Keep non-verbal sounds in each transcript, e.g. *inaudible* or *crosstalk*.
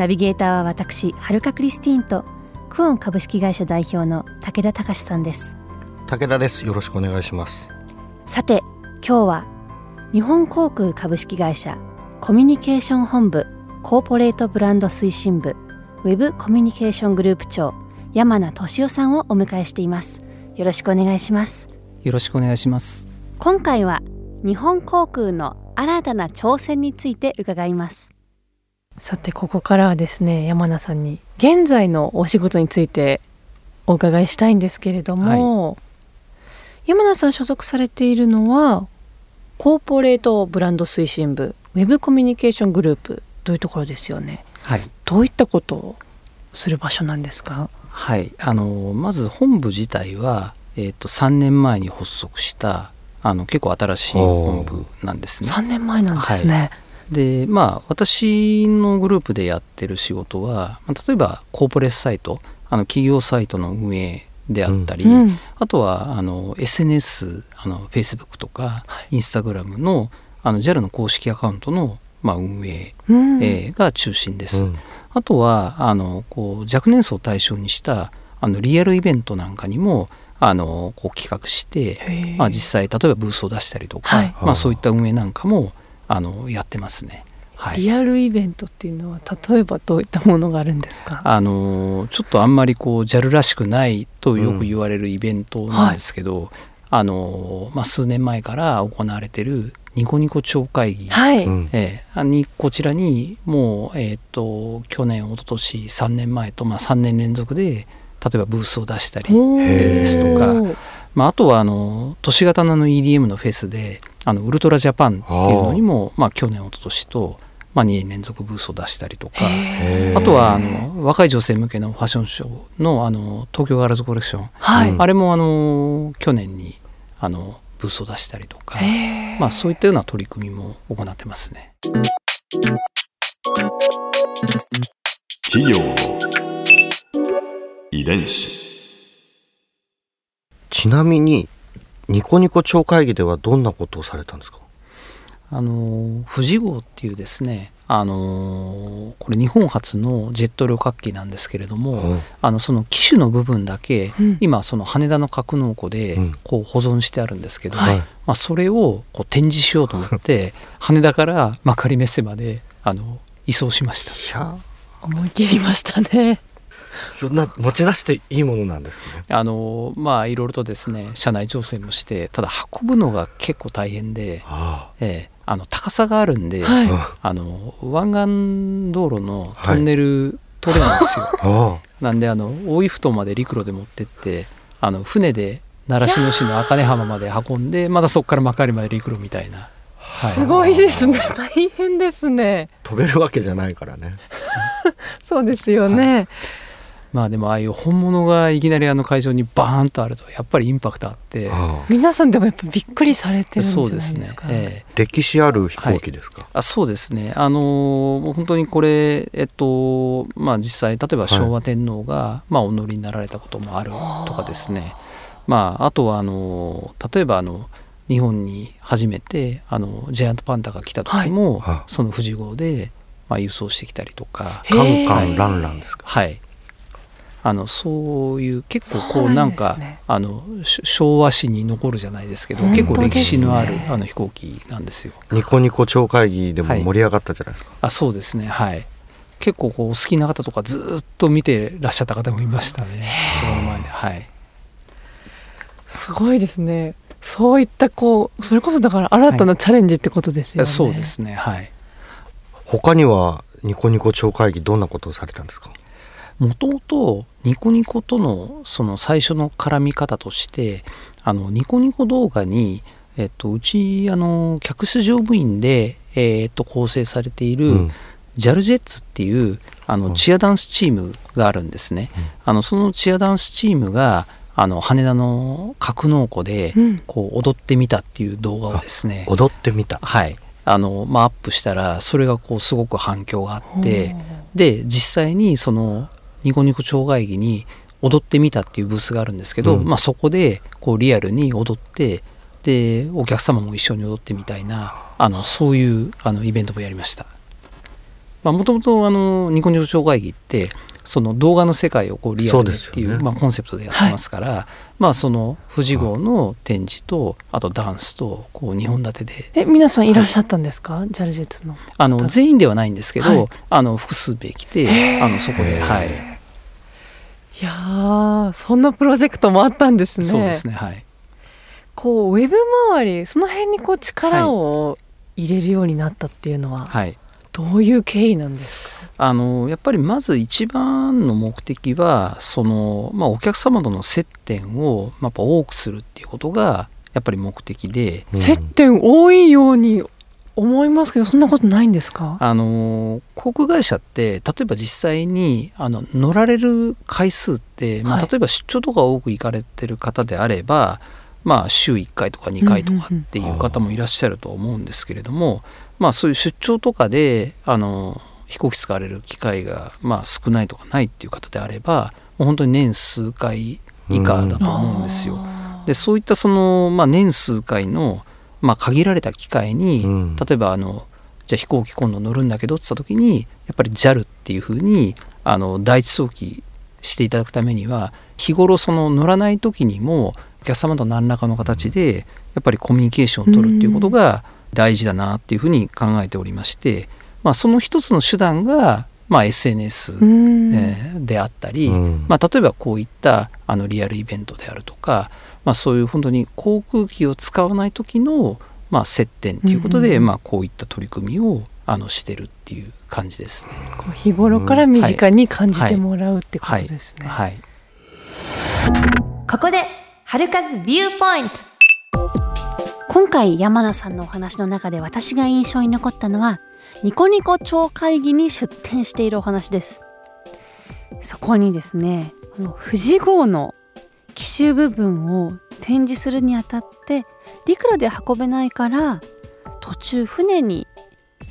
ナビゲーターは私はるかクリスティーンとクオン株式会社代表の武田隆さんです。武田です。よろしくお願いします。さて今日は日本航空株式会社コミュニケーション本部コーポレートブランド推進部ウェブコミュニケーショングループ長山名俊夫さんをお迎えしています。よろしくお願いします。よろしくお願いします。今回は日本航空の新たな挑戦について伺いますさてここからはですね山名さんに現在のお仕事についてお伺いしたいんですけれども、はい、山名さん所属されているのはコーポレートブランド推進部ウェブコミュニケーショングループというところですよね？はい、どういったことをする場所なんですか？はい、あのまず本部自体はえっ、ー、と3年前に発足したあの結構新しい本部なんですね。3年前なんですね。はいでまあ私のグループでやってる仕事は例えばコーポレートサイトあの企業サイトの運営であったり、うん、あとはあの SNS あの Facebook とか、はい、Instagram のあの JAL の公式アカウントの、まあ、運営、うん、えー、が中心です。うん、あとはあのこう若年層を対象にしたあのリアルイベントなんかにもあのこう企画して、まあ、実際例えばブースを出したりとか、はい、まあ、そういった運営なんかもあのやってますね。はい、リアルイベントっていうのは例えばどういったものがあるんですか？あのちょっとあんまりこう JAL らしくないとよく言われるイベントなんですけど、うん。はい、あのまあ、数年前から行われてるニコニコ超会議、はい、えー、にこちらにもう、えーと、去年一昨年3年前と、まあ、3年連続で例えばブースを出したりですとか、まあ、あとはあの都市型の EDM のフェスであのウルトラジャパンっていうのにもまあ、去年一昨年と、まあ、2年連続ブースを出したりとか。あとはあの若い女性向けのファッションショーのあの東京ガールズコレクション、はい、あれもあの去年にあのブースを出したりとか、まあ、そういったような取り組みも行ってますね。企業の遺伝子。ちなみにニコニコ超会議ではどんなことをされたんですか？あの富士号っていうですねあのこれ日本初のジェット旅客機なんですけれども、うん、あのその機種の部分だけ、うん、今その羽田の格納庫でこう保存してあるんですけど、うんまあ、それをこう展示しようと思って *laughs* 羽田から幕張メッセまであの移送しました。いや思い切りましたね。そんな持ち出していいものなんですね。あのまあいろいろとですね車内調整もしてただ運ぶのが結構大変で、あええあの高さがあるんで、はい、あの湾岸道路のトンネル取れないんですよ。*laughs* なんであの大井ふ頭まで陸路で持ってってあの船で習志野市の茜浜まで運んでまたそこから幕張まで陸路みたいな。はい、すごいですね。大変ですね。飛べるわけじゃないからね。*laughs* そうですよね、はいまあでもああいう本物がいきなりあの会場にバーンとあるとやっぱりインパクトあって。皆さんでもやっぱびっくりされてるんじゃないですか？そうですね、えー、歴史ある飛行機ですか、はい、あそうですね。あのー、本当にこれえっとまあ実際例えば昭和天皇が、はい、まあお乗りになられたこともあるとかですね。まああとはあの例えばあの日本に初めてあのジャイアントパンダが来た時も、はい、その富士号でまあ輸送してきたりとか。カンカンランランですか？はいあのそういう結構こうなんか、ね、あの昭和史に残るじゃないですけど、結構歴史のあるあの飛行機なんですよ。ニコニコ超会議でも盛り上がったじゃないですか。はい、あそうですね。はい。結構こう好きな方とかずっと見てらっしゃった方もいましたね。その前で。はい。すごいですね。そういったこうそれこそだから新たなチャレンジってことですよね、はい、そうですね。はい。他にはニコニコ超会議どんなことをされたんですか？もともとニコニコとのその最初の絡み方としてあのニコニコ動画に、えっと、うちあの客室乗務員で、えー、っと構成されている、うん、ジャルジェッツっていうあのチアダンスチームがあるんですね。あのそのチアダンスチームがあの羽田の格納庫でこう踊ってみたっていう動画をですね、踊ってみた。はい。あのまあ、アップしたらそれがこうすごく反響があってで実際にそのニコニコ超会議に踊ってみたっていうブースがあるんですけど、うん、まあ、そこでこうリアルに踊ってでお客様も一緒に踊ってみたいなあのそういうあのイベントもやりました。もともとニコニコ超会議ってその動画の世界をこうリアルにっていう、ね、まあ、コンセプトでやってますから、はい、まあその富士号の展示とあとダンスとこう2本立てで。え皆さんいらっしゃったんですか、はい、ジャルジェッツのあの全員ではないんですけど、はい、あの複数名来てあのそこではいいやそんなプロジェクトもあったんですね。そうですねはい。こうウェブ周りその辺にこう力を入れるようになったっていうのは、はい、どういう経緯なんですか？あのやっぱりまず一番の目的はその、まあ、お客様との接点をやっぱ多くするっていうことがやっぱり目的で、うん、接点多いように思いますけどそんなことないんですか？あの航空会社って例えば実際にあの乗られる回数って、まあ、例えば出張とか多く行かれてる方であれば、はい、まあ、週1回とか2回とかっていう方もいらっしゃると思うんですけれども、まあ、そういう出張とかであの飛行機使われる機会が、まあ、少ないとかないっていう方であればもう本当に年数回以下だと思うんですよ。でそういったその、まあ、年数回の、まあ、限られた機会に、例えばあのじゃあ飛行機今度乗るんだけどって言った時にやっぱり JAL っていうふうにあの第一早期していただくためには日頃その乗らない時にもお客様と何らかの形でやっぱりコミュニケーションを取るっていうことが大事だなっていうふうに考えておりまして、まあ、その一つの手段が、まあ、SNS、えー、であったり、まあ、例えばこういったあのリアルイベントであるとか、まあ、そういう本当に航空機を使わない時の、まあ、接点ということで、まあ、こういった取り組みをあのしてるっていう感じです、ね、日頃から身近に感じてもらうってことですね。はい、はい。ここで春風ビューポイント。今回山名さんのお話の中で私が印象に残ったのはニコニコ超会議に出展しているお話です。そこにですねこの富士号の奇襲部分を展示するにあたって陸路で運べないから途中船に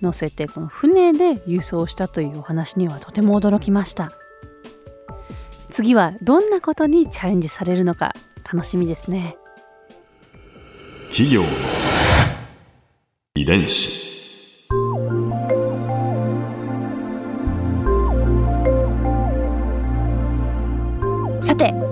乗せてこの船で輸送したというお話にはとても驚きました。次はどんなことにチャレンジされるのか楽しみですね。企業の遺伝子。さて